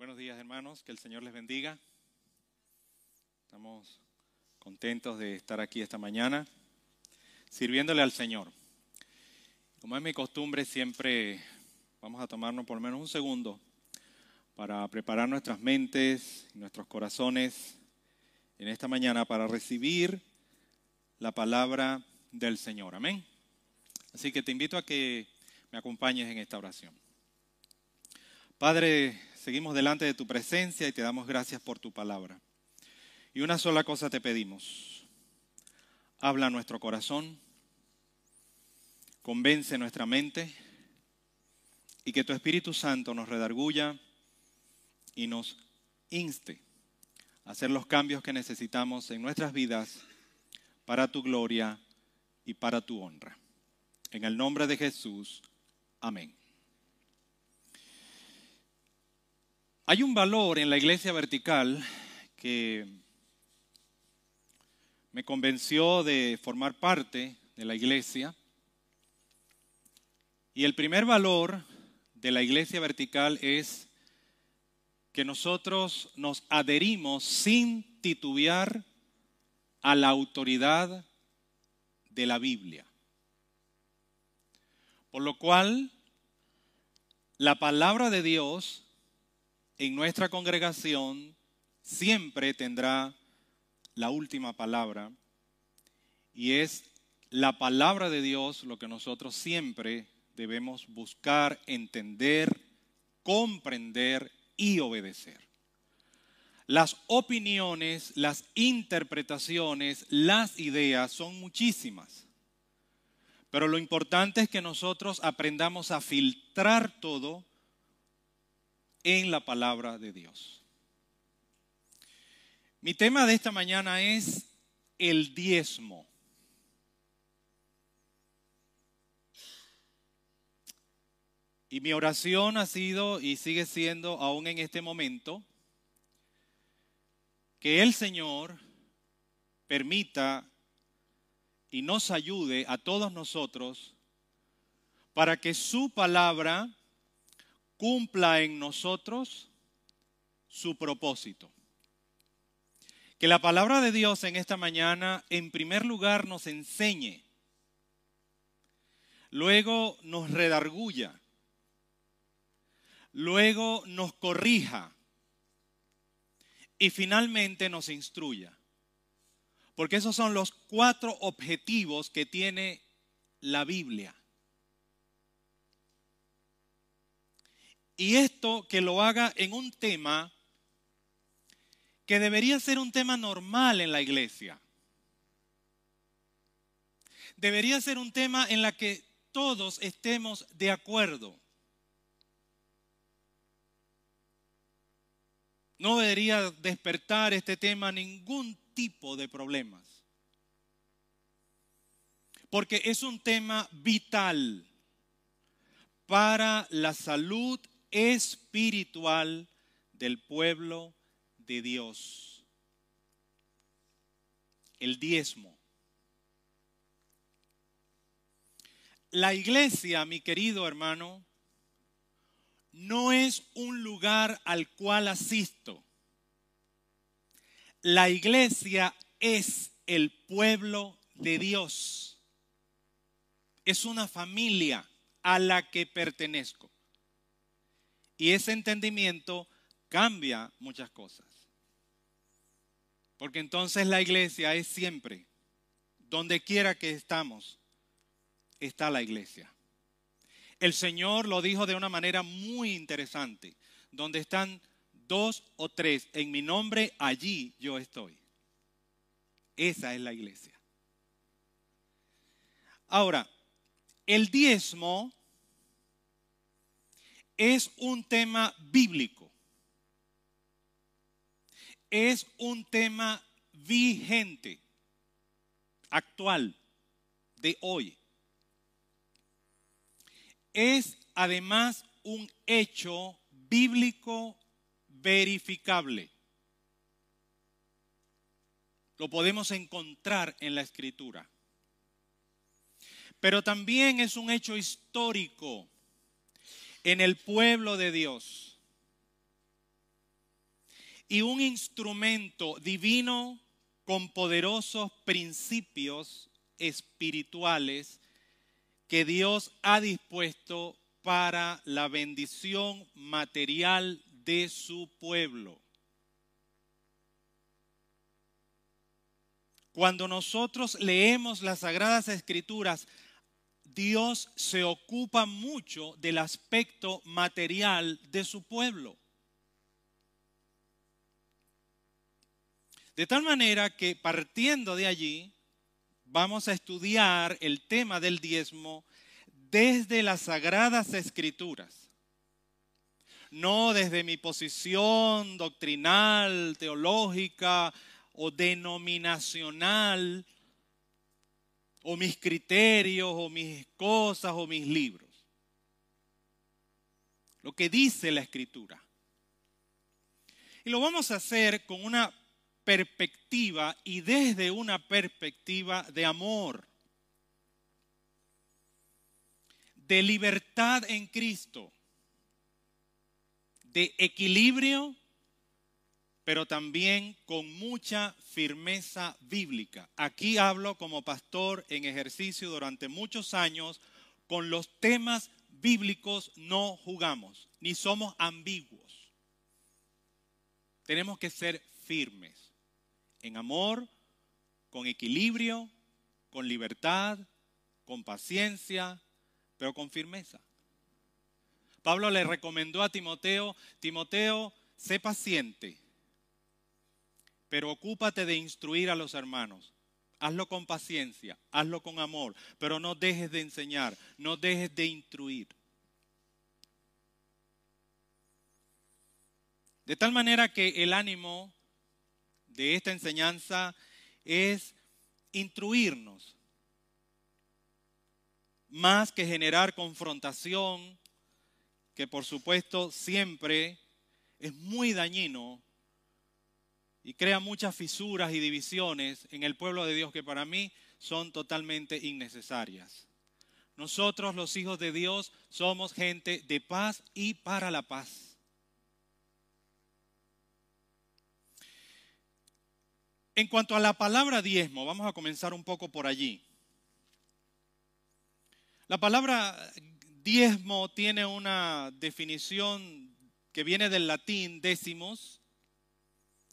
Buenos días hermanos, que el Señor les bendiga. Estamos contentos de estar aquí esta mañana sirviéndole al Señor. Como es mi costumbre, siempre vamos a tomarnos por lo menos un segundo para preparar nuestras mentes y nuestros corazones en esta mañana para recibir la palabra del Señor. Amén. Así que te invito a que me acompañes en esta oración. Padre, seguimos delante de tu presencia y te damos gracias por tu palabra. Y una sola cosa te pedimos. Habla nuestro corazón, convence nuestra mente y que tu Espíritu Santo nos redarguya y nos inste a hacer los cambios que necesitamos en nuestras vidas para tu gloria y para tu honra. En el nombre de Jesús, amén. Hay un valor en la iglesia vertical que me convenció de formar parte de la iglesia. Y el primer valor de la iglesia vertical es que nosotros nos adherimos sin titubear a la autoridad de la Biblia. Por lo cual, la palabra de Dios en nuestra congregación siempre tendrá la última palabra y es la palabra de Dios lo que nosotros siempre debemos buscar, entender, comprender y obedecer. Las opiniones, las interpretaciones, las ideas son muchísimas. Pero lo importante es que nosotros aprendamos a filtrar todo en la palabra de Dios. Mi tema de esta mañana es el diezmo. Y mi oración ha sido y sigue siendo aún en este momento que el Señor permita y nos ayude a todos nosotros para que su palabra cumpla en nosotros su propósito. Que la palabra de Dios en esta mañana, en primer lugar, nos enseñe, luego nos redarguya, luego nos corrija y finalmente nos instruya. Porque esos son los cuatro objetivos que tiene la Biblia. Y esto que lo haga en un tema que debería ser un tema normal en la iglesia. Debería ser un tema en la que todos estemos de acuerdo. No debería despertar este tema ningún tipo de problemas. Porque es un tema vital para la salud espiritual del pueblo de Dios. El diezmo. La iglesia, mi querido hermano, no es un lugar al cual asisto. La iglesia es el pueblo de Dios. Es una familia a la que pertenezco. Y ese entendimiento cambia muchas cosas. Porque entonces la iglesia es siempre, donde quiera que estamos, está la iglesia. El Señor lo dijo de una manera muy interesante, donde están dos o tres en mi nombre, allí yo estoy. Esa es la iglesia. Ahora, el diezmo es un tema bíblico. Es un tema vigente, actual, de hoy. Es además un hecho bíblico verificable. Lo podemos encontrar en la escritura. Pero también es un hecho histórico en el pueblo de Dios. y un instrumento divino con poderosos principios espirituales que Dios ha dispuesto para la bendición material de su pueblo. Cuando nosotros leemos las sagradas escrituras, Dios se ocupa mucho del aspecto material de su pueblo. De tal manera que partiendo de allí, vamos a estudiar el tema del diezmo desde las sagradas escrituras. No desde mi posición doctrinal, teológica o denominacional, o mis criterios, o mis cosas, o mis libros. Lo que dice la escritura. Y lo vamos a hacer con una perspectiva y desde una perspectiva de amor, de libertad en Cristo, de equilibrio, pero también con mucha firmeza bíblica. Aquí hablo como pastor en ejercicio durante muchos años, con los temas bíblicos no jugamos, ni somos ambiguos. Tenemos que ser firmes en amor, con equilibrio, con libertad, con paciencia, pero con firmeza. Pablo le recomendó a Timoteo, Timoteo, sé paciente, pero ocúpate de instruir a los hermanos. Hazlo con paciencia, hazlo con amor, pero no dejes de enseñar, no dejes de instruir. De tal manera que el ánimo de esta enseñanza es instruirnos, más que generar confrontación, que por supuesto siempre es muy dañino y crea muchas fisuras y divisiones en el pueblo de Dios que para mí son totalmente innecesarias. Nosotros los hijos de Dios somos gente de paz y para la paz. En cuanto a la palabra diezmo, vamos a comenzar un poco por allí. La palabra diezmo tiene una definición que viene del latín décimos,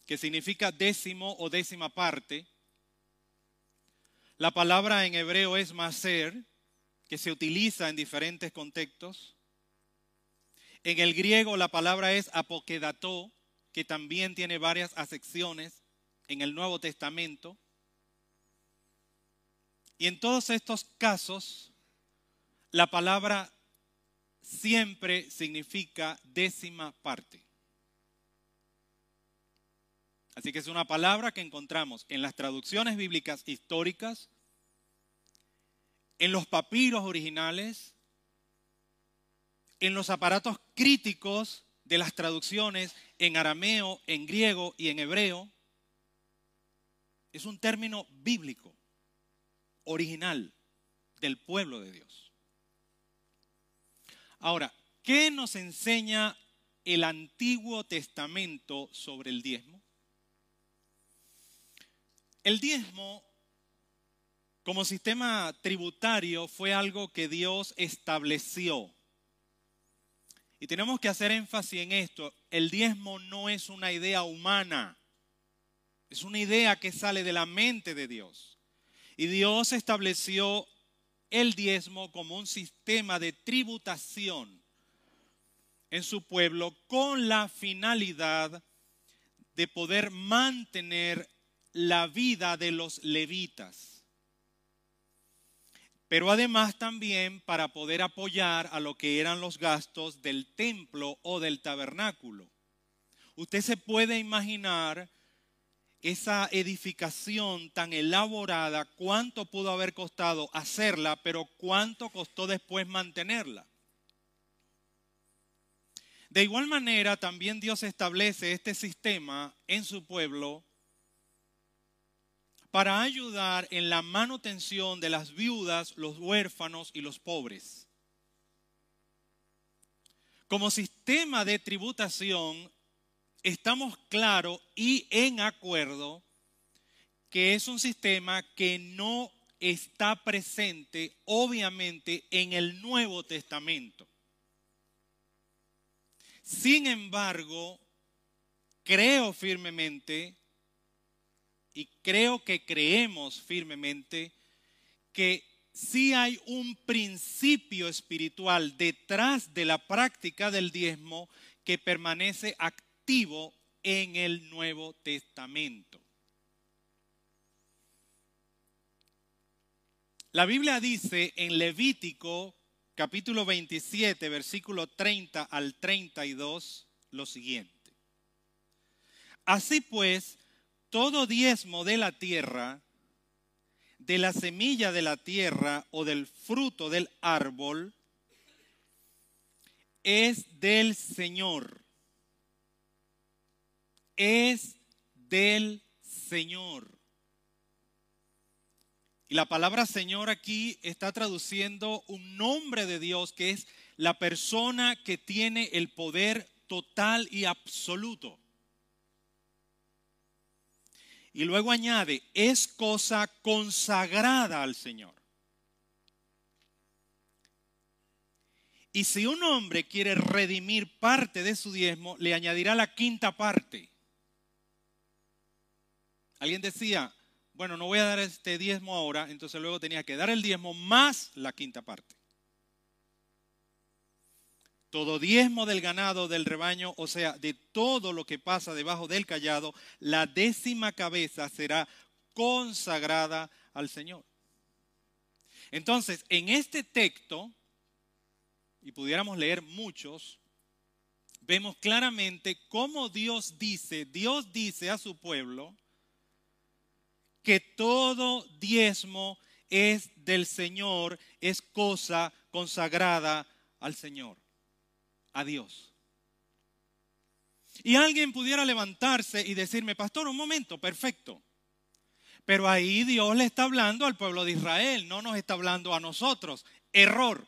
que significa décimo o décima parte. La palabra en hebreo es maser, que se utiliza en diferentes contextos. En el griego la palabra es apokedato, que también tiene varias acepciones en el Nuevo Testamento. Y en todos estos casos, la palabra siempre significa décima parte. Así que es una palabra que encontramos en las traducciones bíblicas históricas, en los papiros originales, en los aparatos críticos de las traducciones en arameo, en griego y en hebreo. Es un término bíblico, original, del pueblo de Dios. Ahora, ¿qué nos enseña el Antiguo Testamento sobre el diezmo? El diezmo como sistema tributario fue algo que Dios estableció. Y tenemos que hacer énfasis en esto. El diezmo no es una idea humana. Es una idea que sale de la mente de Dios. Y Dios estableció el diezmo como un sistema de tributación en su pueblo con la finalidad de poder mantener la vida de los levitas. Pero además también para poder apoyar a lo que eran los gastos del templo o del tabernáculo. Usted se puede imaginar esa edificación tan elaborada, cuánto pudo haber costado hacerla, pero cuánto costó después mantenerla. De igual manera, también Dios establece este sistema en su pueblo para ayudar en la manutención de las viudas, los huérfanos y los pobres. Como sistema de tributación, estamos claros y en acuerdo que es un sistema que no está presente, obviamente, en el Nuevo Testamento. Sin embargo, creo firmemente, y creo que creemos firmemente, que sí hay un principio espiritual detrás de la práctica del diezmo que permanece activo en el Nuevo Testamento. La Biblia dice en Levítico capítulo 27, versículo 30 al 32 lo siguiente. Así pues, todo diezmo de la tierra, de la semilla de la tierra o del fruto del árbol, es del Señor. Es del Señor. Y la palabra Señor aquí está traduciendo un nombre de Dios que es la persona que tiene el poder total y absoluto. Y luego añade, es cosa consagrada al Señor. Y si un hombre quiere redimir parte de su diezmo, le añadirá la quinta parte. Alguien decía, bueno, no voy a dar este diezmo ahora, entonces luego tenía que dar el diezmo más la quinta parte. Todo diezmo del ganado, del rebaño, o sea, de todo lo que pasa debajo del callado, la décima cabeza será consagrada al Señor. Entonces, en este texto, y pudiéramos leer muchos, vemos claramente cómo Dios dice, Dios dice a su pueblo, que todo diezmo es del Señor, es cosa consagrada al Señor, a Dios. Y alguien pudiera levantarse y decirme, pastor, un momento, perfecto. Pero ahí Dios le está hablando al pueblo de Israel, no nos está hablando a nosotros. Error.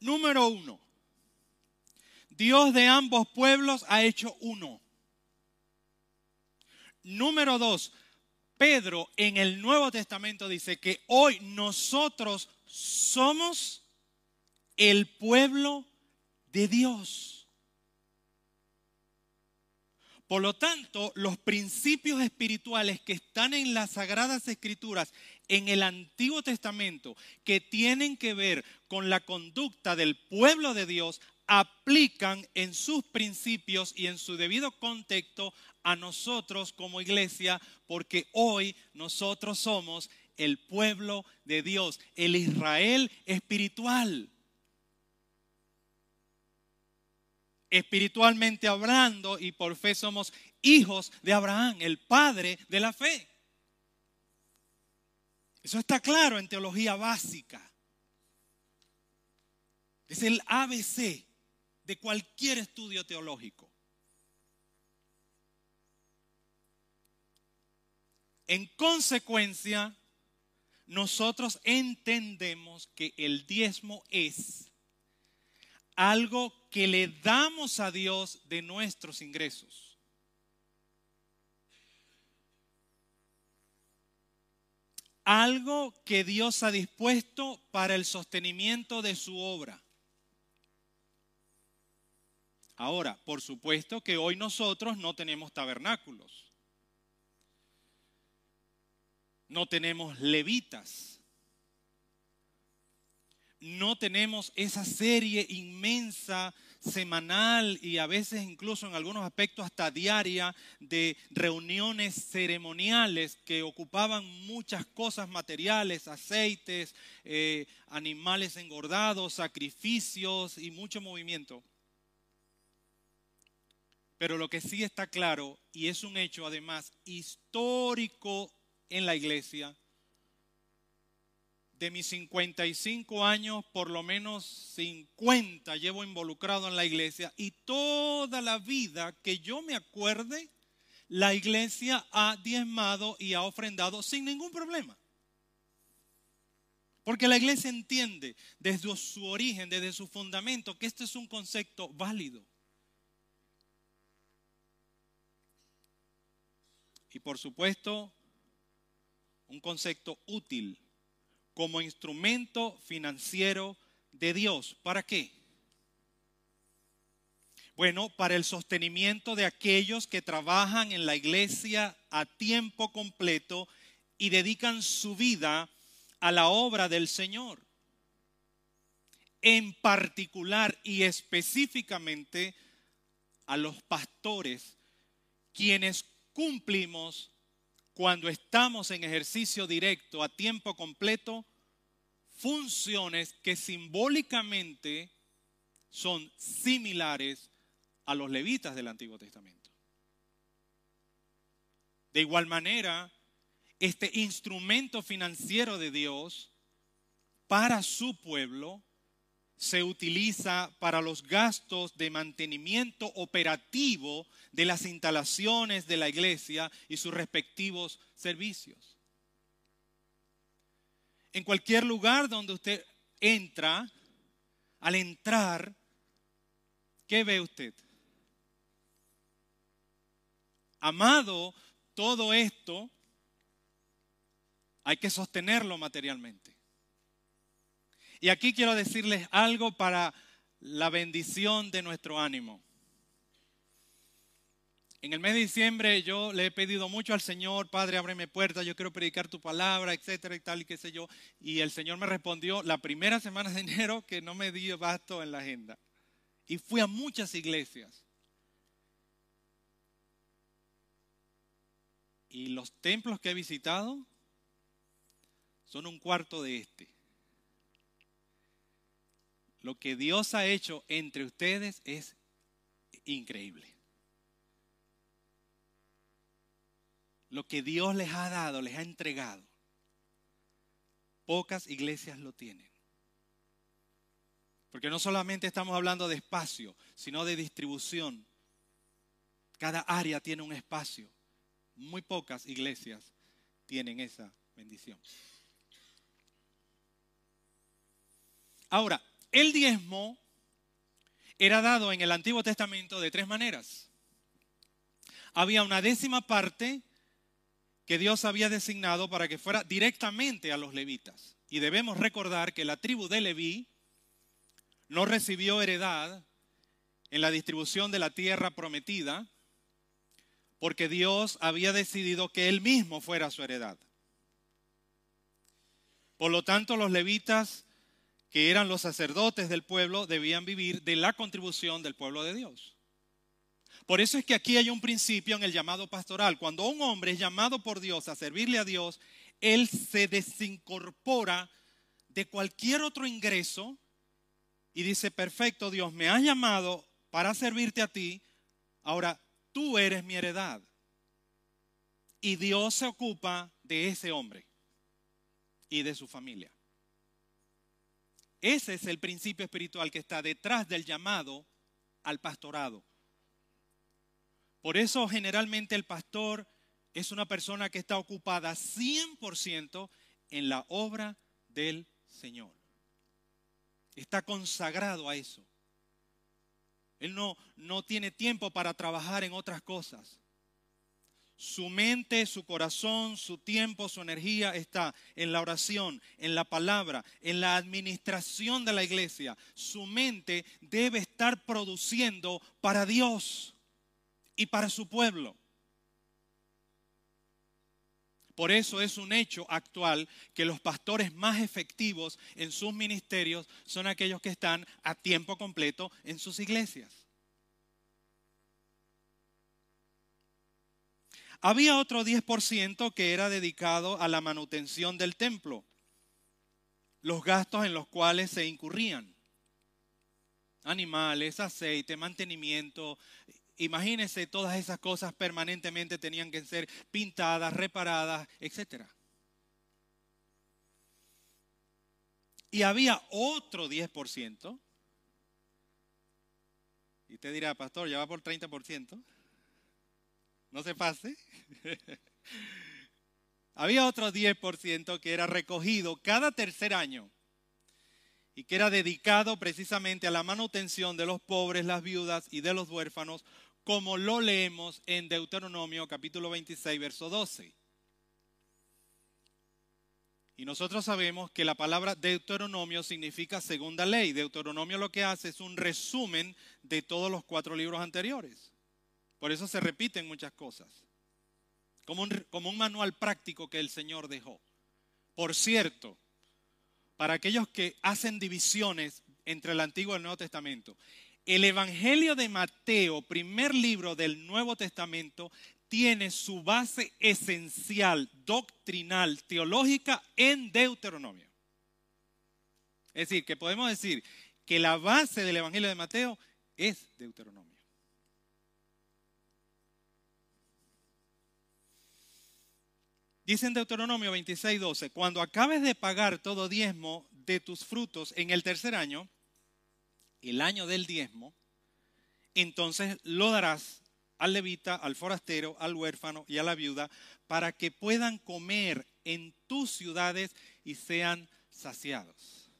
Número uno. Dios de ambos pueblos ha hecho uno. Número dos, Pedro en el Nuevo Testamento dice que hoy nosotros somos el pueblo de Dios. Por lo tanto, los principios espirituales que están en las Sagradas Escrituras en el Antiguo Testamento, que tienen que ver con la conducta del pueblo de Dios, aplican en sus principios y en su debido contexto a nosotros como iglesia, porque hoy nosotros somos el pueblo de Dios, el Israel espiritual. Espiritualmente hablando y por fe somos hijos de Abraham, el padre de la fe. Eso está claro en teología básica. Es el ABC de cualquier estudio teológico. En consecuencia, nosotros entendemos que el diezmo es algo que le damos a Dios de nuestros ingresos. Algo que Dios ha dispuesto para el sostenimiento de su obra. Ahora, por supuesto que hoy nosotros no tenemos tabernáculos. No tenemos levitas. No tenemos esa serie inmensa semanal y a veces incluso en algunos aspectos hasta diaria de reuniones ceremoniales que ocupaban muchas cosas materiales, aceites, eh, animales engordados, sacrificios y mucho movimiento. Pero lo que sí está claro, y es un hecho además histórico en la iglesia, de mis 55 años, por lo menos 50 llevo involucrado en la iglesia y toda la vida que yo me acuerde, la iglesia ha diezmado y ha ofrendado sin ningún problema. Porque la iglesia entiende desde su origen, desde su fundamento, que este es un concepto válido. Y por supuesto, un concepto útil como instrumento financiero de Dios. ¿Para qué? Bueno, para el sostenimiento de aquellos que trabajan en la iglesia a tiempo completo y dedican su vida a la obra del Señor. En particular y específicamente a los pastores, quienes cumplimos cuando estamos en ejercicio directo a tiempo completo funciones que simbólicamente son similares a los levitas del Antiguo Testamento. De igual manera, este instrumento financiero de Dios para su pueblo se utiliza para los gastos de mantenimiento operativo de las instalaciones de la iglesia y sus respectivos servicios. En cualquier lugar donde usted entra, al entrar, ¿qué ve usted? Amado, todo esto hay que sostenerlo materialmente. Y aquí quiero decirles algo para la bendición de nuestro ánimo. En el mes de diciembre yo le he pedido mucho al Señor, Padre, ábreme puertas, yo quiero predicar tu palabra, etcétera y tal y qué sé yo. Y el Señor me respondió la primera semana de enero que no me dio basto en la agenda. Y fui a muchas iglesias. Y los templos que he visitado, son un cuarto de este. Lo que Dios ha hecho entre ustedes es increíble. Lo que Dios les ha dado, les ha entregado. Pocas iglesias lo tienen. Porque no solamente estamos hablando de espacio, sino de distribución. Cada área tiene un espacio. Muy pocas iglesias tienen esa bendición. Ahora, el diezmo era dado en el Antiguo Testamento de tres maneras. Había una décima parte que Dios había designado para que fuera directamente a los levitas. Y debemos recordar que la tribu de Leví no recibió heredad en la distribución de la tierra prometida porque Dios había decidido que él mismo fuera su heredad. Por lo tanto, los levitas que eran los sacerdotes del pueblo, debían vivir de la contribución del pueblo de Dios. Por eso es que aquí hay un principio en el llamado pastoral. Cuando un hombre es llamado por Dios a servirle a Dios, él se desincorpora de cualquier otro ingreso y dice, perfecto Dios, me has llamado para servirte a ti, ahora tú eres mi heredad. Y Dios se ocupa de ese hombre y de su familia. Ese es el principio espiritual que está detrás del llamado al pastorado. Por eso generalmente el pastor es una persona que está ocupada 100% en la obra del Señor. Está consagrado a eso. Él no, no tiene tiempo para trabajar en otras cosas. Su mente, su corazón, su tiempo, su energía está en la oración, en la palabra, en la administración de la iglesia. Su mente debe estar produciendo para Dios y para su pueblo. Por eso es un hecho actual que los pastores más efectivos en sus ministerios son aquellos que están a tiempo completo en sus iglesias. Había otro 10% que era dedicado a la manutención del templo, los gastos en los cuales se incurrían. Animales, aceite, mantenimiento. Imagínense, todas esas cosas permanentemente tenían que ser pintadas, reparadas, etc. Y había otro 10%. Y usted dirá, pastor, ya va por 30% no se pase, había otro 10% que era recogido cada tercer año y que era dedicado precisamente a la manutención de los pobres, las viudas y de los huérfanos, como lo leemos en Deuteronomio capítulo 26, verso 12. Y nosotros sabemos que la palabra Deuteronomio significa segunda ley. Deuteronomio lo que hace es un resumen de todos los cuatro libros anteriores. Por eso se repiten muchas cosas. Como un, como un manual práctico que el Señor dejó. Por cierto, para aquellos que hacen divisiones entre el Antiguo y el Nuevo Testamento, el Evangelio de Mateo, primer libro del Nuevo Testamento, tiene su base esencial, doctrinal, teológica en Deuteronomio. Es decir, que podemos decir que la base del Evangelio de Mateo es Deuteronomio. Dice en Deuteronomio 26, 12, cuando acabes de pagar todo diezmo de tus frutos en el tercer año, el año del diezmo, entonces lo darás al levita, al forastero, al huérfano y a la viuda, para que puedan comer en tus ciudades y sean saciados.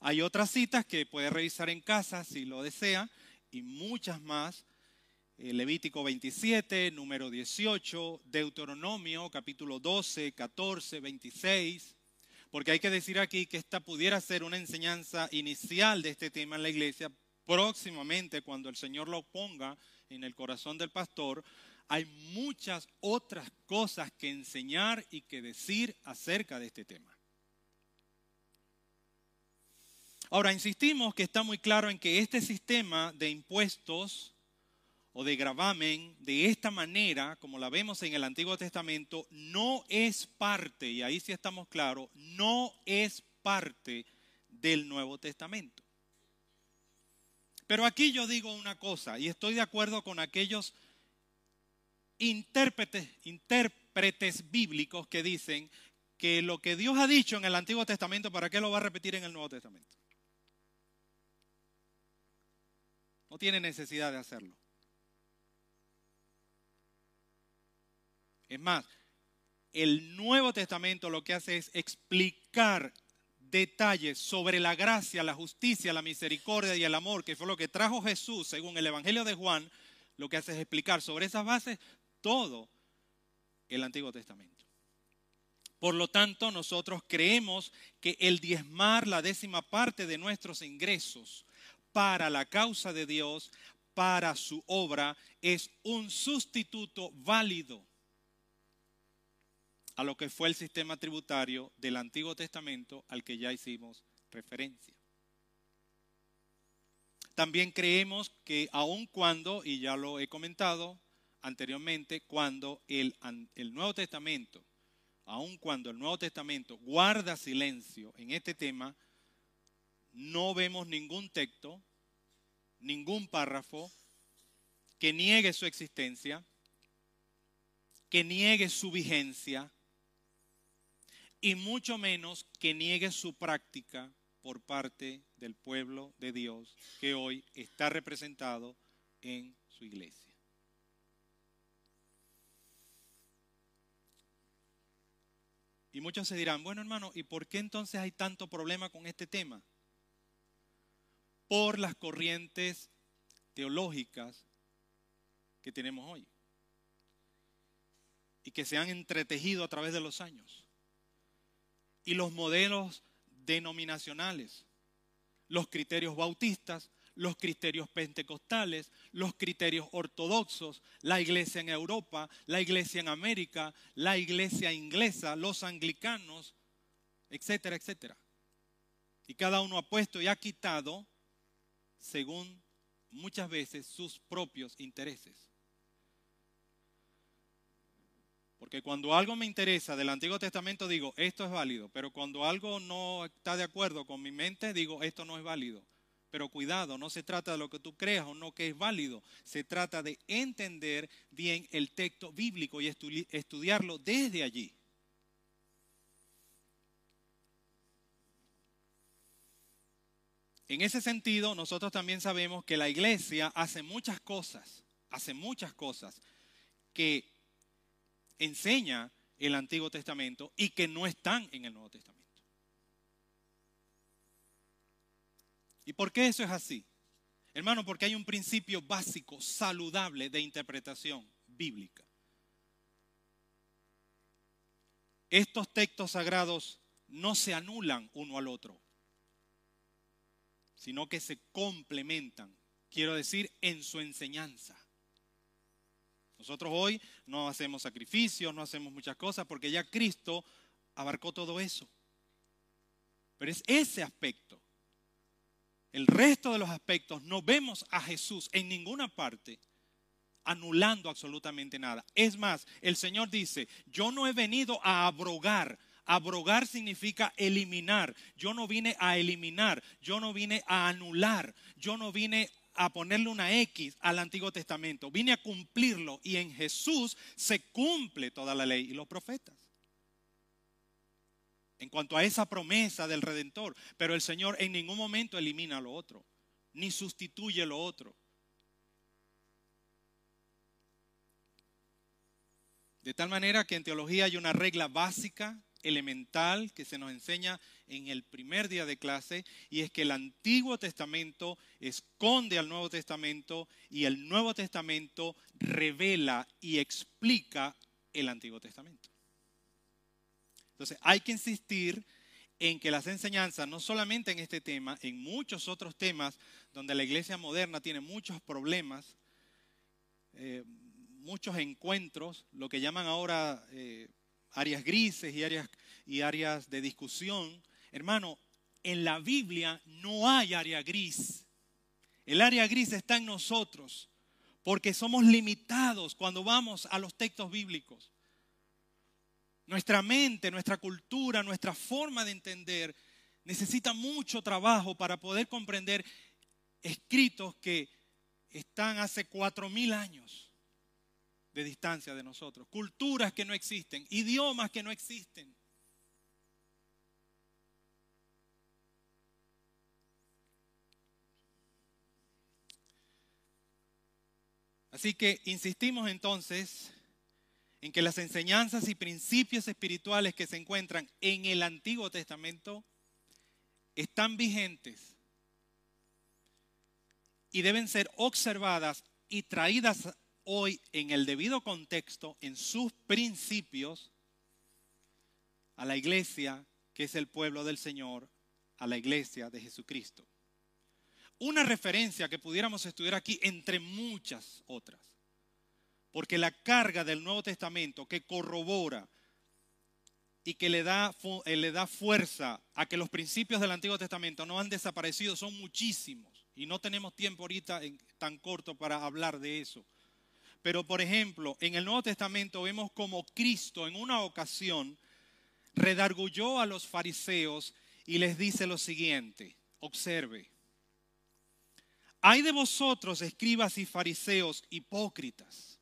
Hay otras citas que puede revisar en casa si lo desea y muchas más. Eh, Levítico 27, número 18, Deuteronomio capítulo 12, 14, 26. Porque hay que decir aquí que esta pudiera ser una enseñanza inicial de este tema en la iglesia, próximamente, cuando el Señor lo ponga en el corazón del pastor, hay muchas otras cosas que enseñar y que decir acerca de este tema. Ahora, insistimos que está muy claro en que este sistema de impuestos o de gravamen, de esta manera, como la vemos en el Antiguo Testamento, no es parte, y ahí sí estamos claros, no es parte del Nuevo Testamento. Pero aquí yo digo una cosa, y estoy de acuerdo con aquellos intérpretes, intérpretes bíblicos que dicen que lo que Dios ha dicho en el Antiguo Testamento, ¿para qué lo va a repetir en el Nuevo Testamento? No tiene necesidad de hacerlo. Es más, el Nuevo Testamento lo que hace es explicar detalles sobre la gracia, la justicia, la misericordia y el amor, que fue lo que trajo Jesús según el Evangelio de Juan, lo que hace es explicar sobre esas bases todo el Antiguo Testamento. Por lo tanto, nosotros creemos que el diezmar la décima parte de nuestros ingresos para la causa de Dios, para su obra, es un sustituto válido a lo que fue el sistema tributario del Antiguo Testamento al que ya hicimos referencia. También creemos que aun cuando, y ya lo he comentado anteriormente, cuando el, el Nuevo Testamento, aun cuando el Nuevo Testamento guarda silencio en este tema, no vemos ningún texto, ningún párrafo que niegue su existencia, que niegue su vigencia, y mucho menos que niegue su práctica por parte del pueblo de Dios que hoy está representado en su iglesia. Y muchos se dirán, bueno hermano, ¿y por qué entonces hay tanto problema con este tema? Por las corrientes teológicas que tenemos hoy y que se han entretejido a través de los años y los modelos denominacionales, los criterios bautistas, los criterios pentecostales, los criterios ortodoxos, la iglesia en Europa, la iglesia en América, la iglesia inglesa, los anglicanos, etcétera, etcétera. Y cada uno ha puesto y ha quitado según muchas veces sus propios intereses. Porque cuando algo me interesa del Antiguo Testamento digo, esto es válido, pero cuando algo no está de acuerdo con mi mente digo, esto no es válido. Pero cuidado, no se trata de lo que tú creas o no que es válido, se trata de entender bien el texto bíblico y estudiarlo desde allí. En ese sentido, nosotros también sabemos que la iglesia hace muchas cosas, hace muchas cosas que enseña el Antiguo Testamento y que no están en el Nuevo Testamento. ¿Y por qué eso es así? Hermano, porque hay un principio básico, saludable de interpretación bíblica. Estos textos sagrados no se anulan uno al otro, sino que se complementan, quiero decir, en su enseñanza. Nosotros hoy no hacemos sacrificios, no hacemos muchas cosas, porque ya Cristo abarcó todo eso. Pero es ese aspecto. El resto de los aspectos no vemos a Jesús en ninguna parte anulando absolutamente nada. Es más, el Señor dice, yo no he venido a abrogar. Abrogar significa eliminar. Yo no vine a eliminar, yo no vine a anular, yo no vine a ponerle una X al Antiguo Testamento, vine a cumplirlo y en Jesús se cumple toda la ley y los profetas. En cuanto a esa promesa del Redentor, pero el Señor en ningún momento elimina lo otro, ni sustituye lo otro. De tal manera que en teología hay una regla básica elemental que se nos enseña en el primer día de clase y es que el Antiguo Testamento esconde al Nuevo Testamento y el Nuevo Testamento revela y explica el Antiguo Testamento. Entonces hay que insistir en que las enseñanzas, no solamente en este tema, en muchos otros temas donde la iglesia moderna tiene muchos problemas, eh, muchos encuentros, lo que llaman ahora... Eh, áreas grises y áreas, y áreas de discusión. Hermano, en la Biblia no hay área gris. El área gris está en nosotros, porque somos limitados cuando vamos a los textos bíblicos. Nuestra mente, nuestra cultura, nuestra forma de entender necesita mucho trabajo para poder comprender escritos que están hace cuatro mil años de distancia de nosotros, culturas que no existen, idiomas que no existen. Así que insistimos entonces en que las enseñanzas y principios espirituales que se encuentran en el Antiguo Testamento están vigentes y deben ser observadas y traídas hoy en el debido contexto, en sus principios, a la iglesia que es el pueblo del Señor, a la iglesia de Jesucristo. Una referencia que pudiéramos estudiar aquí entre muchas otras, porque la carga del Nuevo Testamento que corrobora y que le da, eh, le da fuerza a que los principios del Antiguo Testamento no han desaparecido son muchísimos y no tenemos tiempo ahorita tan corto para hablar de eso. Pero, por ejemplo, en el Nuevo Testamento vemos como Cristo en una ocasión redargulló a los fariseos y les dice lo siguiente, observe, hay de vosotros, escribas y fariseos hipócritas,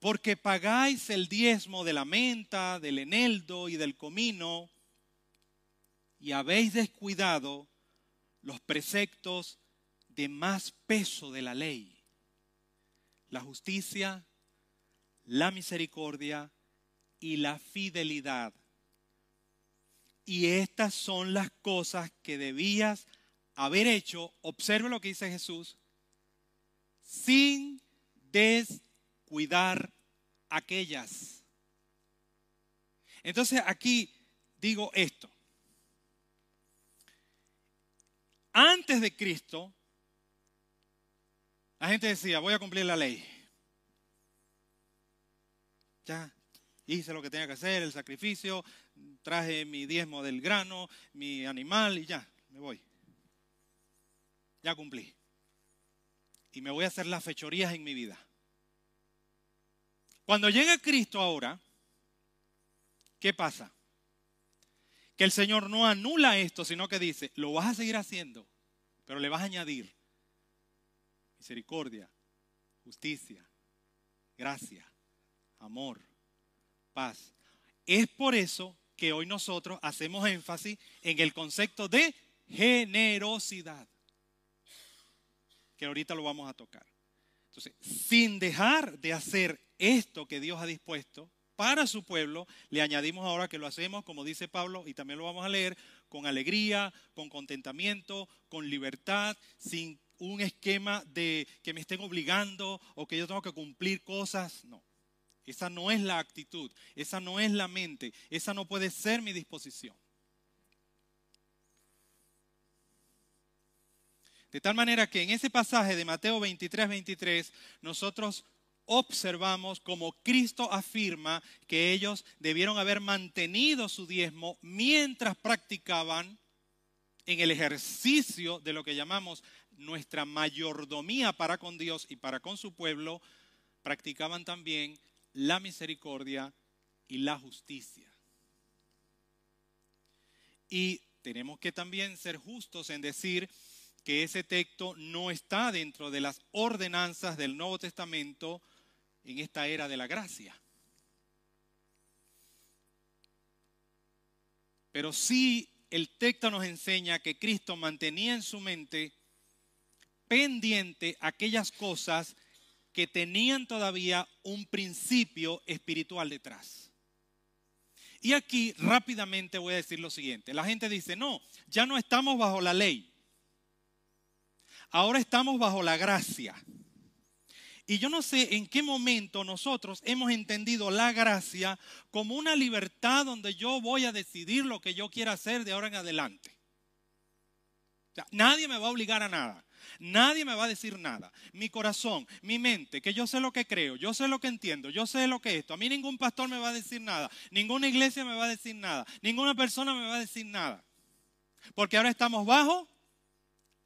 porque pagáis el diezmo de la menta, del eneldo y del comino, y habéis descuidado los preceptos de más peso de la ley la justicia, la misericordia y la fidelidad. Y estas son las cosas que debías haber hecho, observe lo que dice Jesús, sin descuidar aquellas. Entonces aquí digo esto. Antes de Cristo, la gente decía, voy a cumplir la ley. Ya, hice lo que tenía que hacer, el sacrificio, traje mi diezmo del grano, mi animal y ya, me voy. Ya cumplí. Y me voy a hacer las fechorías en mi vida. Cuando llega Cristo ahora, ¿qué pasa? Que el Señor no anula esto, sino que dice, lo vas a seguir haciendo, pero le vas a añadir misericordia, justicia, gracia, amor, paz. Es por eso que hoy nosotros hacemos énfasis en el concepto de generosidad, que ahorita lo vamos a tocar. Entonces, sin dejar de hacer esto que Dios ha dispuesto para su pueblo, le añadimos ahora que lo hacemos, como dice Pablo, y también lo vamos a leer, con alegría, con contentamiento, con libertad, sin un esquema de que me estén obligando o que yo tengo que cumplir cosas. No, esa no es la actitud, esa no es la mente, esa no puede ser mi disposición. De tal manera que en ese pasaje de Mateo 23, 23, nosotros observamos como Cristo afirma que ellos debieron haber mantenido su diezmo mientras practicaban en el ejercicio de lo que llamamos nuestra mayordomía para con Dios y para con su pueblo, practicaban también la misericordia y la justicia. Y tenemos que también ser justos en decir que ese texto no está dentro de las ordenanzas del Nuevo Testamento en esta era de la gracia. Pero sí el texto nos enseña que Cristo mantenía en su mente pendiente aquellas cosas que tenían todavía un principio espiritual detrás. Y aquí rápidamente voy a decir lo siguiente. La gente dice, no, ya no estamos bajo la ley. Ahora estamos bajo la gracia. Y yo no sé en qué momento nosotros hemos entendido la gracia como una libertad donde yo voy a decidir lo que yo quiera hacer de ahora en adelante. nadie me va a obligar a nada. Nadie me va a decir nada. Mi corazón, mi mente, que yo sé lo que creo, yo sé lo que entiendo, yo sé lo que es esto. A mí ningún pastor me va a decir nada. Ninguna iglesia me va a decir nada. Ninguna persona me va a decir nada. Porque ahora estamos bajo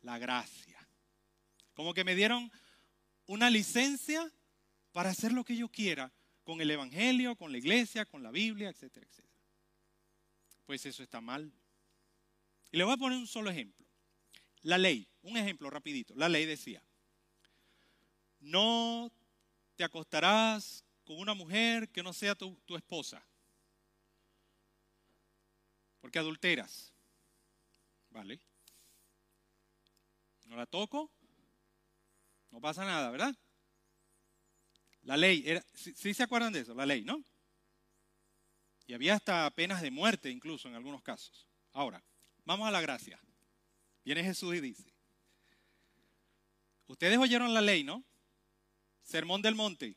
la gracia. Como que me dieron una licencia para hacer lo que yo quiera con el Evangelio, con la iglesia, con la Biblia, etcétera, etcétera. Pues eso está mal. Y le voy a poner un solo ejemplo. La ley, un ejemplo rapidito. La ley decía, no te acostarás con una mujer que no sea tu, esposa, porque adulteras. ¿Vale? No la toco, no pasa nada, ¿verdad? La ley, era, ¿sí, se acuerdan de eso? La ley, ¿no? Y había hasta penas de muerte incluso en algunos casos. Ahora, vamos a la gracia. Viene Jesús y dice, ustedes oyeron la ley, ¿no? Sermón del Monte.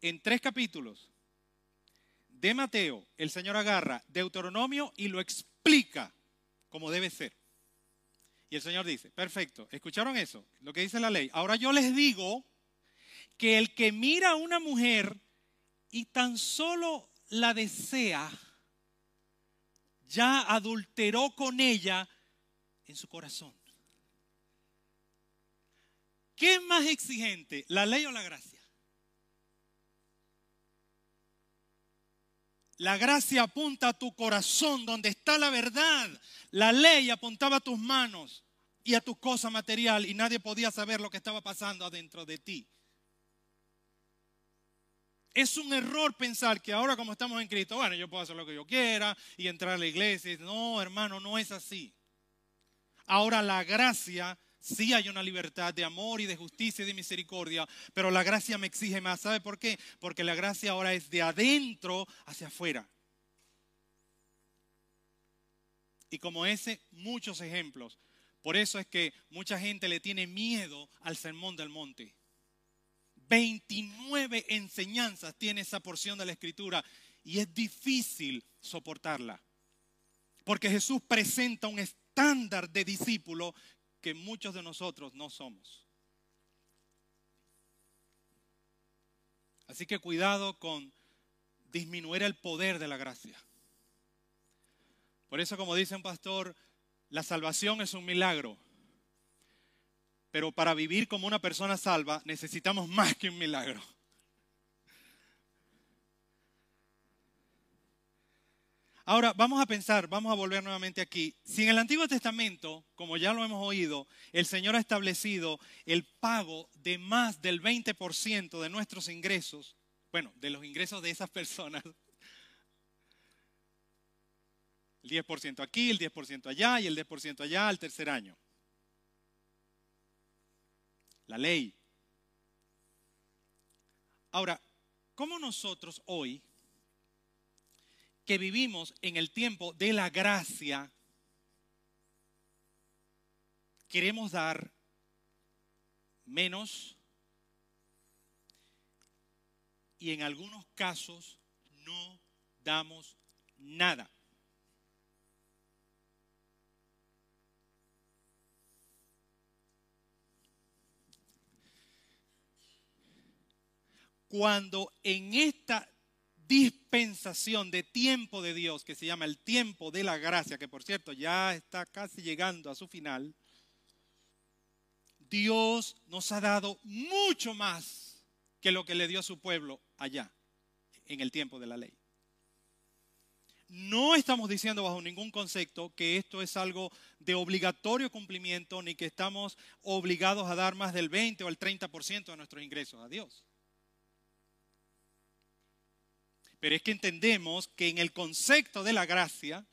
En tres capítulos de Mateo, el Señor agarra Deuteronomio y lo explica como debe ser. Y el Señor dice, perfecto, ¿escucharon eso? Lo que dice la ley. Ahora yo les digo que el que mira a una mujer y tan solo la desea, ya adulteró con ella en su corazón. ¿Qué es más exigente, la ley o la gracia? La gracia apunta a tu corazón, donde está la verdad. La ley apuntaba a tus manos y a tu cosa material y nadie podía saber lo que estaba pasando adentro de ti. Es un error pensar que ahora como estamos en Cristo, bueno, yo puedo hacer lo que yo quiera y entrar a la iglesia. No, hermano, no es así. Ahora la gracia Sí hay una libertad de amor y de justicia y de misericordia, pero la gracia me exige más. ¿Sabe por qué? Porque la gracia ahora es de adentro hacia afuera. Y como ese, muchos ejemplos. Por eso es que mucha gente le tiene miedo al sermón del monte. 29 enseñanzas tiene esa porción de la escritura y es difícil soportarla. Porque Jesús presenta un estándar de discípulo que muchos de nosotros no somos. Así que cuidado con disminuir el poder de la gracia. Por eso, como dice un pastor, la salvación es un milagro. Pero para vivir como una persona salva necesitamos más que un milagro. Ahora, vamos a pensar, vamos a volver nuevamente aquí. Si en el Antiguo Testamento, como ya lo hemos oído, el Señor ha establecido el pago de más del 20% de nuestros ingresos, bueno, de los ingresos de esas personas, el 10% aquí, el 10% allá y el 10% allá al tercer año. La ley. Ahora, ¿cómo nosotros hoy, que vivimos en el tiempo de la gracia, queremos dar menos y en algunos casos no damos nada. Cuando en esta dispensación de tiempo de Dios, que se llama el tiempo de la gracia, que por cierto ya está casi llegando a su final, Dios nos ha dado mucho más que lo que le dio a su pueblo allá, en el tiempo de la ley. No estamos diciendo bajo ningún concepto que esto es algo de obligatorio cumplimiento, ni que estamos obligados a dar más del 20 o el 30% de nuestros ingresos a Dios. Pero es que entendemos que en el concepto de la gracia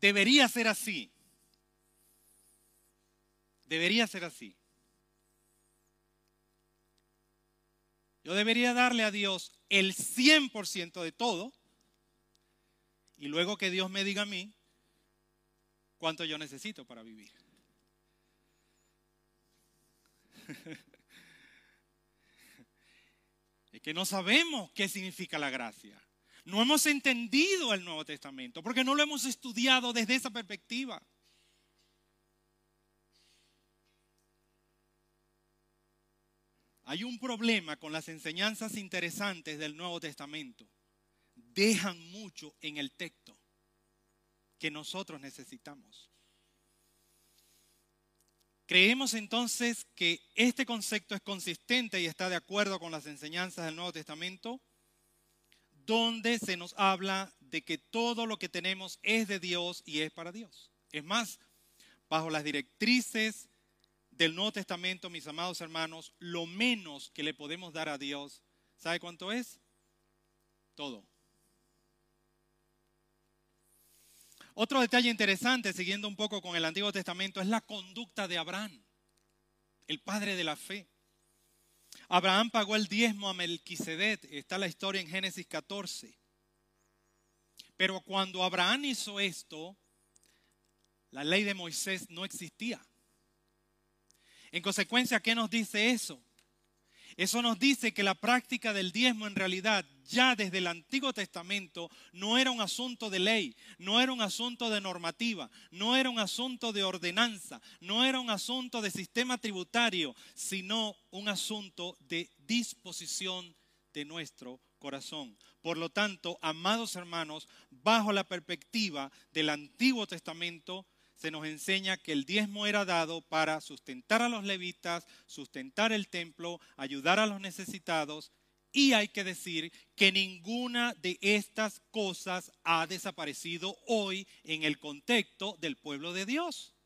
debería ser así. Debería ser así. Yo debería darle a Dios el 100% de todo y luego que Dios me diga a mí cuánto yo necesito para vivir. es que no sabemos qué significa la gracia. No hemos entendido el Nuevo Testamento porque no lo hemos estudiado desde esa perspectiva. Hay un problema con las enseñanzas interesantes del Nuevo Testamento. Dejan mucho en el texto que nosotros necesitamos. Creemos entonces que este concepto es consistente y está de acuerdo con las enseñanzas del Nuevo Testamento, donde se nos habla de que todo lo que tenemos es de Dios y es para Dios. Es más, bajo las directrices del Nuevo Testamento, mis amados hermanos, lo menos que le podemos dar a Dios, ¿sabe cuánto es? Todo. Otro detalle interesante, siguiendo un poco con el Antiguo Testamento, es la conducta de Abraham, el padre de la fe. Abraham pagó el diezmo a Melquisedec, está la historia en Génesis 14. Pero cuando Abraham hizo esto, la ley de Moisés no existía. En consecuencia, ¿qué nos dice eso? Eso nos dice que la práctica del diezmo en realidad ya desde el Antiguo Testamento no era un asunto de ley, no era un asunto de normativa, no era un asunto de ordenanza, no era un asunto de sistema tributario, sino un asunto de disposición de nuestro corazón. Por lo tanto, amados hermanos, bajo la perspectiva del Antiguo Testamento, se nos enseña que el diezmo era dado para sustentar a los levitas, sustentar el templo, ayudar a los necesitados. Y hay que decir que ninguna de estas cosas ha desaparecido hoy en el contexto del pueblo de Dios.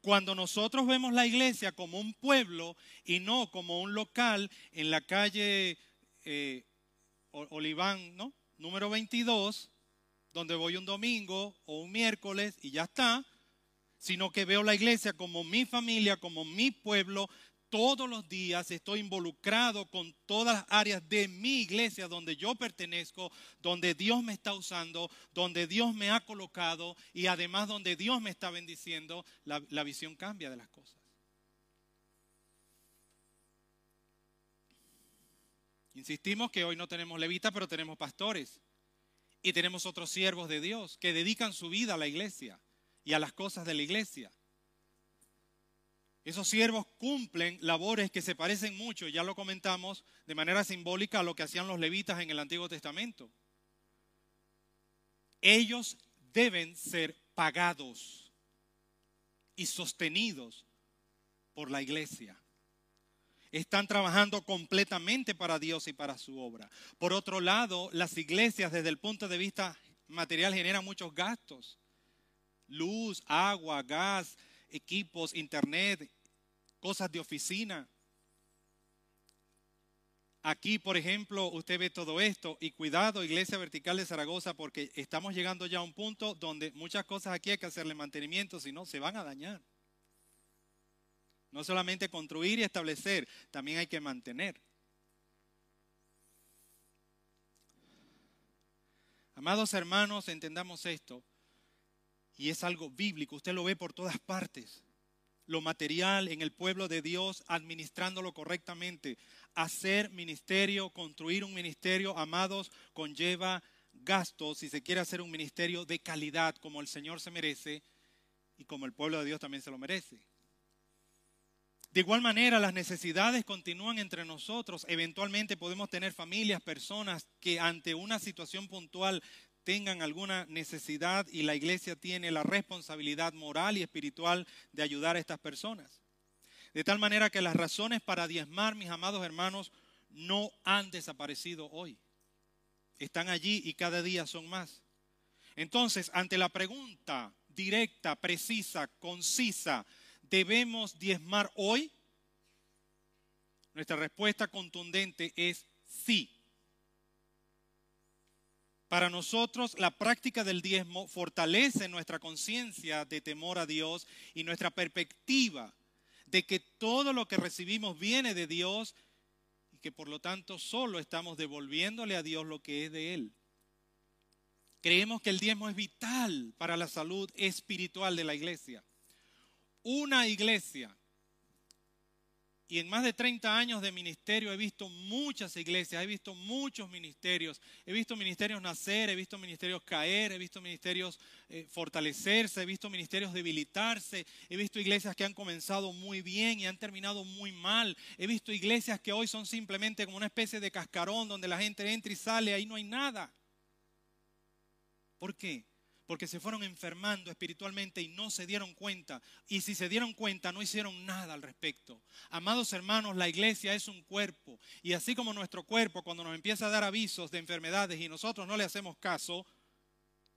Cuando nosotros vemos la iglesia como un pueblo y no como un local en la calle eh, Oliván, ¿no? Número 22, donde voy un domingo o un miércoles y ya está, sino que veo la iglesia como mi familia, como mi pueblo. Todos los días estoy involucrado con todas las áreas de mi iglesia donde yo pertenezco, donde Dios me está usando, donde Dios me ha colocado y además donde Dios me está bendiciendo, la, visión cambia de las cosas. Insistimos que hoy no tenemos levitas, pero tenemos pastores. Y tenemos otros siervos de Dios que dedican su vida a la iglesia y a las cosas de la iglesia. Esos siervos cumplen labores que se parecen mucho, ya lo comentamos, de manera simbólica a lo que hacían los levitas en el Antiguo Testamento. Ellos deben ser pagados y sostenidos por la iglesia están trabajando completamente para Dios y para su obra. Por otro lado, las iglesias desde el punto de vista material generan muchos gastos. Luz, agua, gas, equipos, internet, cosas de oficina. Aquí, por ejemplo, usted ve todo esto y cuidado, Iglesia Vertical de Zaragoza, porque estamos llegando ya a un punto donde muchas cosas aquí hay que hacerle mantenimiento, si no, se van a dañar. No solamente construir y establecer, también hay que mantener. Amados hermanos, entendamos esto. Y es algo bíblico, usted lo ve por todas partes. Lo material en el pueblo de Dios, administrándolo correctamente. Hacer ministerio, construir un ministerio, amados, conlleva gastos si se quiere hacer un ministerio de calidad como el Señor se merece y como el pueblo de Dios también se lo merece. De igual manera, las necesidades continúan entre nosotros. Eventualmente podemos tener familias, personas que ante una situación puntual tengan alguna necesidad y la iglesia tiene la responsabilidad moral y espiritual de ayudar a estas personas. De tal manera que las razones para diezmar, mis amados hermanos, no han desaparecido hoy. Están allí y cada día son más. Entonces, ante la pregunta directa, precisa, concisa, ¿debemos diezmar hoy? Nuestra respuesta contundente es sí. Para nosotros la práctica del diezmo fortalece nuestra conciencia de temor a Dios y nuestra perspectiva de que todo lo que recibimos viene de Dios y que por lo tanto solo estamos devolviéndole a Dios lo que es de Él. Creemos que el diezmo es vital para la salud espiritual de la iglesia una iglesia. Y en más de 30 años de ministerio he visto muchas iglesias, he visto muchos ministerios, he visto ministerios nacer, he visto ministerios caer, he visto ministerios eh, fortalecerse, he visto ministerios debilitarse, he visto iglesias que han comenzado muy bien y han terminado muy mal, he visto iglesias que hoy son simplemente como una especie de cascarón donde la gente entra y sale, ahí no hay nada. ¿Por qué? Porque se fueron enfermando espiritualmente y no se dieron cuenta. Y si se dieron cuenta, no hicieron nada al respecto. Amados hermanos, la iglesia es un cuerpo. Y así como nuestro cuerpo, cuando nos empieza a dar avisos de enfermedades y nosotros no le hacemos caso,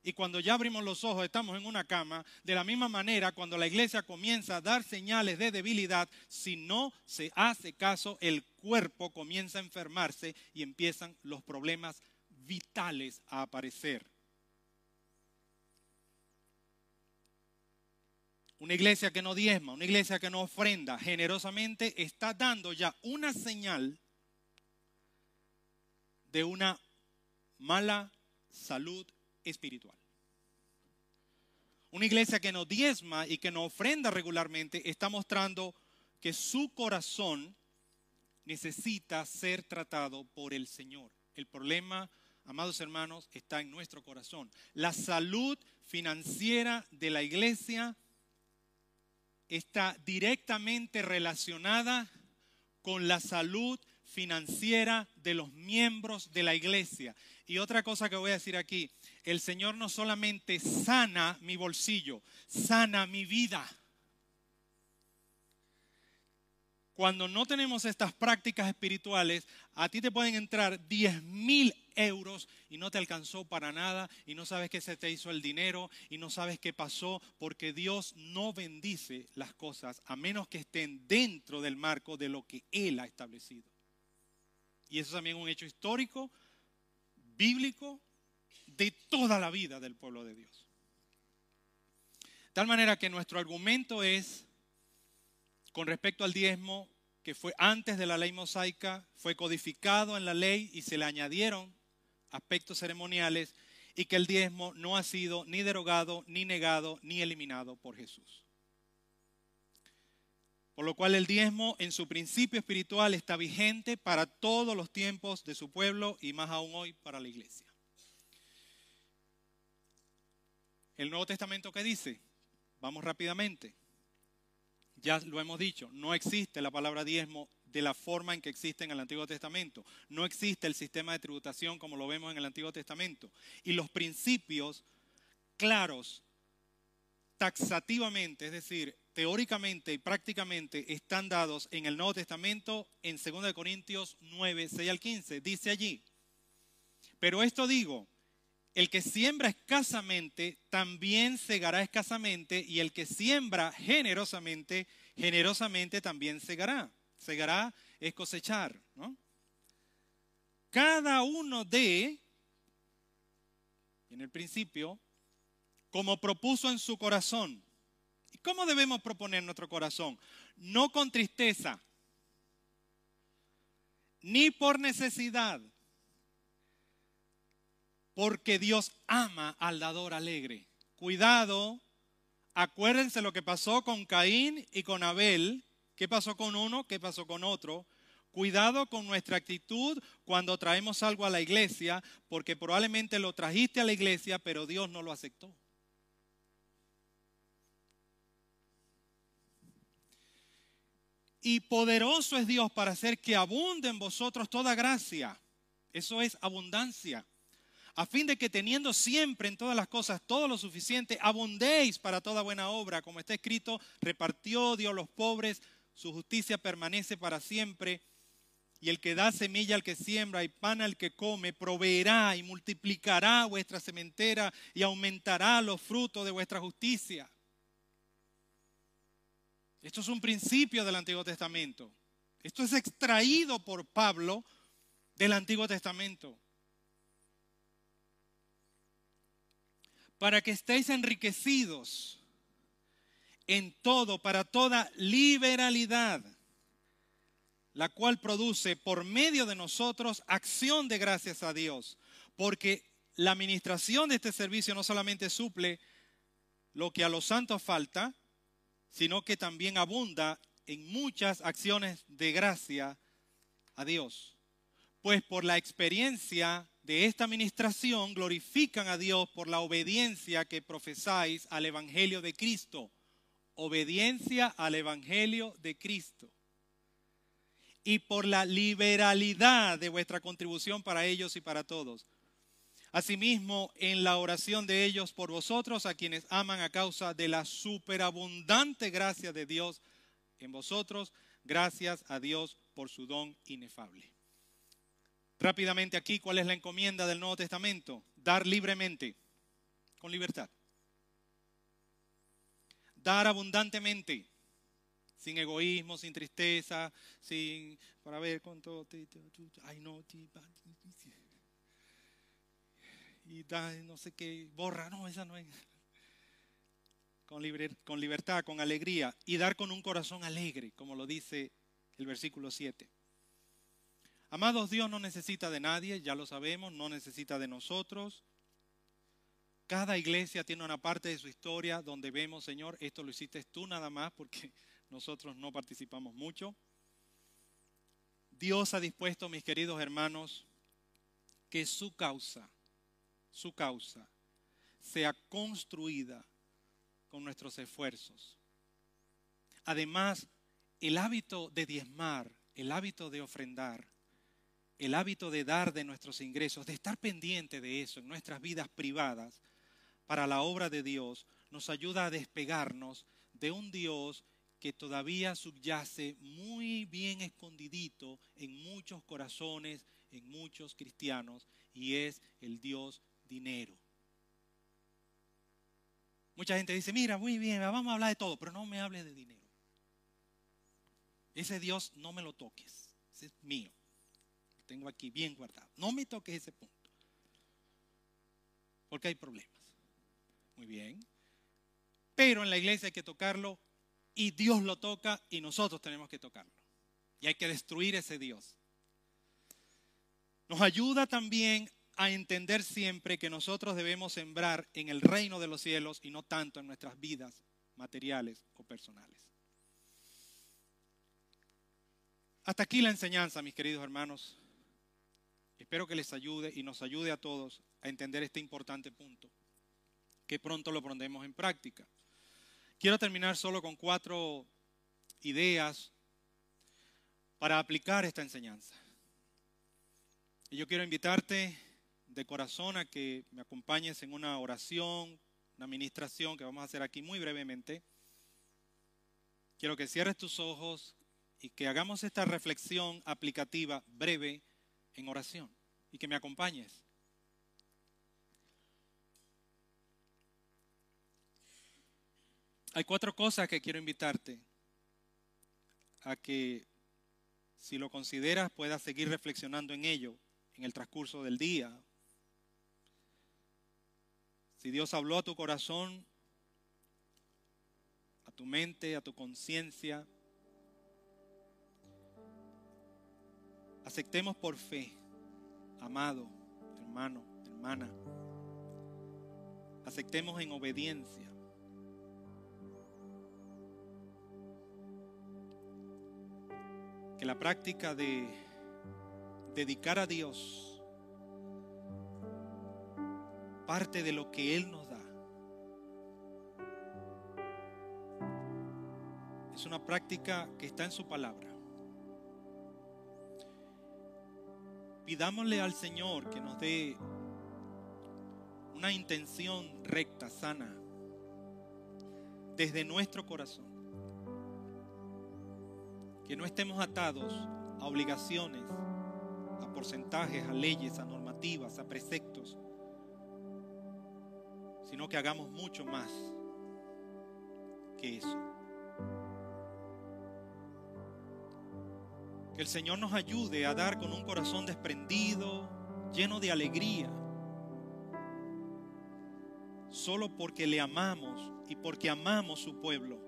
y cuando ya abrimos los ojos estamos en una cama, de la misma manera, cuando la iglesia comienza a dar señales de debilidad, si no se hace caso, el cuerpo comienza a enfermarse y empiezan los problemas vitales a aparecer. Una iglesia que no diezma, una iglesia que no ofrenda generosamente, está dando ya una señal de una mala salud espiritual. Una iglesia que no diezma y que no ofrenda regularmente está mostrando que su corazón necesita ser tratado por el Señor. El problema, amados hermanos, está en nuestro corazón. La salud financiera de la iglesia está directamente relacionada con la salud financiera de los miembros de la iglesia. Y otra cosa que voy a decir aquí, el Señor no solamente sana mi bolsillo, sana mi vida. Cuando no tenemos estas prácticas espirituales, a ti te pueden entrar 10 mil euros y no te alcanzó para nada y no sabes qué se te hizo el dinero y no sabes qué pasó porque Dios no bendice las cosas a menos que estén dentro del marco de lo que Él ha establecido. Y eso también es un hecho histórico, bíblico, de toda la vida del pueblo de Dios. De tal manera que nuestro argumento es, con respecto al diezmo, que fue antes de la ley mosaica, fue codificado en la ley y se le añadieron aspectos ceremoniales y que el diezmo no ha sido ni derogado, ni negado, ni eliminado por Jesús. Por lo cual el diezmo en su principio espiritual está vigente para todos los tiempos de su pueblo y más aún hoy para la iglesia. El Nuevo Testamento que dice, vamos rápidamente, ya lo hemos dicho, no existe la palabra diezmo de la forma en que existe en el Antiguo Testamento. No existe el sistema de tributación como lo vemos en el Antiguo Testamento. Y los principios claros, taxativamente, es decir, teóricamente y prácticamente están dados en el Nuevo Testamento en 2 Corintios 9, 6 al 15. Dice allí, pero esto digo, el que siembra escasamente también segará escasamente y el que siembra generosamente, generosamente también segará segará es cosechar. Cada uno de, en el principio, como propuso en su corazón. cómo debemos proponer nuestro corazón? No con tristeza, ni por necesidad, porque Dios ama al dador alegre. Cuidado, acuérdense lo que pasó con Caín y con Abel, qué pasó con uno, qué pasó con otro. Cuidado con nuestra actitud cuando traemos algo a la iglesia, porque probablemente lo trajiste a la iglesia, pero Dios no lo aceptó. Y poderoso es Dios para hacer que abunde en vosotros toda gracia. Eso es abundancia. A fin de que teniendo siempre en todas las cosas todo lo suficiente, abundéis para toda buena obra. Como está escrito, repartió, dio a los pobres, su justicia permanece para siempre. Y el que da semilla al que siembra y pan al que come, proveerá y multiplicará vuestra sementera y aumentará los frutos de vuestra justicia esto es un principio del Antiguo Testamento. Esto es extraído por Pablo del Antiguo Testamento. Para que estéis enriquecidos en todo, para toda liberalidad, la cual produce por medio de nosotros acción de gracias a Dios. Porque la administración de este servicio no solamente suple lo que a los santos falta, sino que también abunda en muchas acciones de gracia a Dios. Pues por la experiencia de esta administración glorifican a Dios por la obediencia que profesáis al Evangelio de Cristo. Obediencia al Evangelio de Cristo. Y por la liberalidad de vuestra contribución para ellos y para todos Asimismo, en la oración de ellos por vosotros, a quienes aman a causa de la superabundante gracia de Dios en vosotros, gracias a Dios por su don inefable. Rápidamente aquí, ¿cuál es la encomienda del Nuevo Testamento? Dar libremente, con libertad. Dar abundantemente, sin egoísmo, sin tristeza, sin, para ver cuánto, ay no, y da no sé qué, borra, no, esa no es. Con, con libertad, con alegría y dar con un corazón alegre, como lo dice el versículo 7. Amados, Dios no necesita de nadie, ya lo sabemos, no necesita de nosotros. Cada iglesia tiene una parte de su historia donde vemos, Señor, esto lo hiciste tú nada más porque nosotros no participamos mucho. Dios ha dispuesto, mis queridos hermanos, que su causa su causa sea construida con nuestros esfuerzos. Además, el hábito de diezmar, el hábito de ofrendar, el hábito de dar de nuestros ingresos, de estar pendiente de eso en nuestras vidas privadas para la obra de Dios, nos ayuda a despegarnos de un Dios que todavía subyace muy bien escondidito en muchos corazones, en muchos cristianos, y es el Dios dinero. Mucha gente dice, mira, muy bien, vamos a hablar de todo, pero no me hables de dinero. Ese Dios no me lo toques, ese es mío. Tengo aquí bien guardado. No me toques ese punto. Porque hay problemas. Muy bien. Pero en la iglesia hay que tocarlo y Dios lo toca y nosotros tenemos que tocarlo. Y hay que destruir ese Dios. Nos ayuda también a entender siempre que nosotros debemos sembrar en el reino de los cielos y no tanto en nuestras vidas materiales o personales. Hasta aquí la enseñanza, mis queridos hermanos. Espero que les ayude y nos ayude a todos a entender este importante punto, que pronto lo pondremos en práctica. Quiero terminar solo con cuatro ideas para aplicar esta enseñanza. Y yo quiero invitarte de corazón a que me acompañes en una oración, una administración que vamos a hacer aquí muy brevemente. Quiero que cierres tus ojos y que hagamos esta reflexión aplicativa breve en oración y que me acompañes. Hay cuatro cosas que quiero invitarte a que si lo consideras puedas seguir reflexionando en ello en el transcurso del día si Dios habló a tu corazón a tu mente, a tu conciencia. Aceptemos por fe, amado hermano, hermana. Aceptemos en obediencia. Que la práctica de dedicar a Dios parte de lo que Él nos da. Es una práctica que está en su palabra. Pidámosle al Señor que nos dé una intención recta, sana, desde nuestro corazón. Que no estemos atados a obligaciones, a porcentajes, a leyes, a normativas, a preceptos, sino que hagamos mucho más que eso. Que el Señor nos ayude a dar con un corazón desprendido, lleno de alegría, solo porque le amamos y porque amamos su pueblo.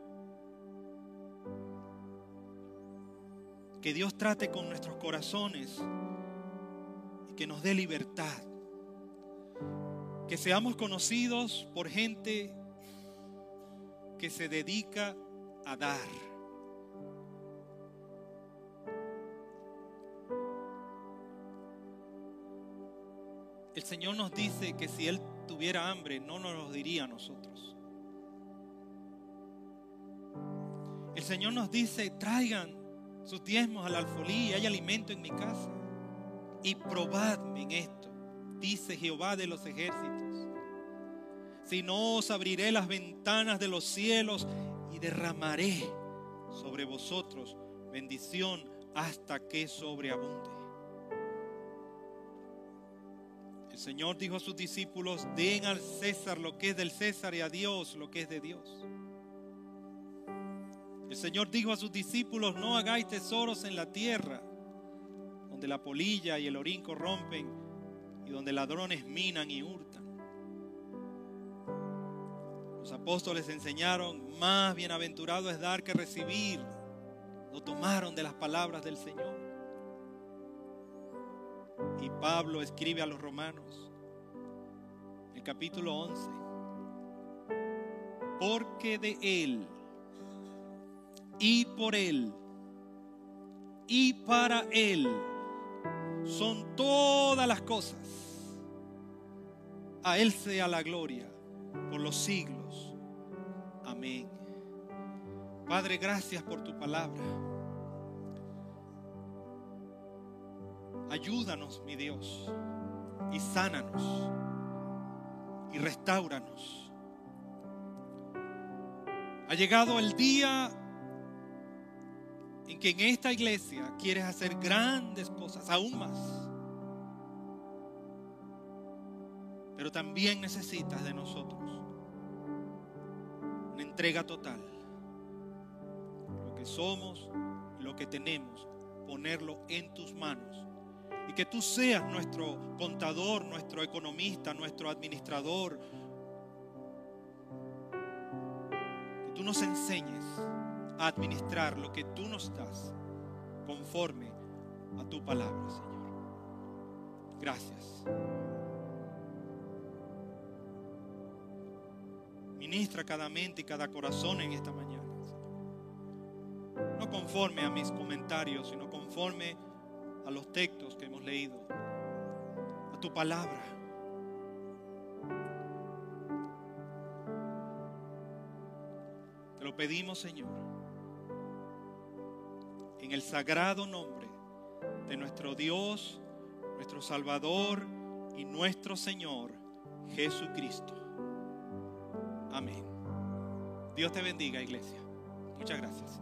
Que Dios trate con nuestros corazones y que nos dé libertad. Que seamos conocidos por gente que se dedica a dar. El Señor nos dice que si Él tuviera hambre, no nos lo diría a nosotros. El Señor nos dice, traigan sus diezmos al alfolí y hay alimento en mi casa. Y probadme en esto, dice Jehová de los ejércitos. Si no os abriré las ventanas de los cielos y derramaré sobre vosotros bendición hasta que sobreabunde. El Señor dijo a sus discípulos, den al César lo que es del César y a Dios lo que es de Dios. El Señor dijo a sus discípulos, no hagáis tesoros en la tierra, donde la polilla y el orín corrompen y donde ladrones minan y hurtan. Los apóstoles enseñaron, más bienaventurado es dar que recibir. Lo tomaron de las palabras del Señor. Y Pablo escribe a los romanos, el capítulo 11, porque de Él y por Él y para Él son todas las cosas. A Él sea la gloria por los siglos. Amén. Padre, gracias por tu palabra. Ayúdanos, mi Dios, y sánanos y restauranos. Ha llegado el día en que en esta iglesia quieres hacer grandes cosas, aún más. Pero también necesitas de nosotros una entrega total. Lo que somos, lo que tenemos, ponerlo en tus manos y que tú seas nuestro contador, nuestro economista, nuestro administrador. Que tú nos enseñes a administrar lo que tú nos das conforme a tu palabra, Señor. Gracias. Ministra cada mente y cada corazón en esta mañana. No conforme a mis comentarios, sino conforme a los textos que hemos leído, a tu palabra. Te lo pedimos, Señor, en el sagrado nombre de nuestro Dios, nuestro Salvador y nuestro Señor Jesucristo. Amén. Dios te bendiga, iglesia. Muchas gracias.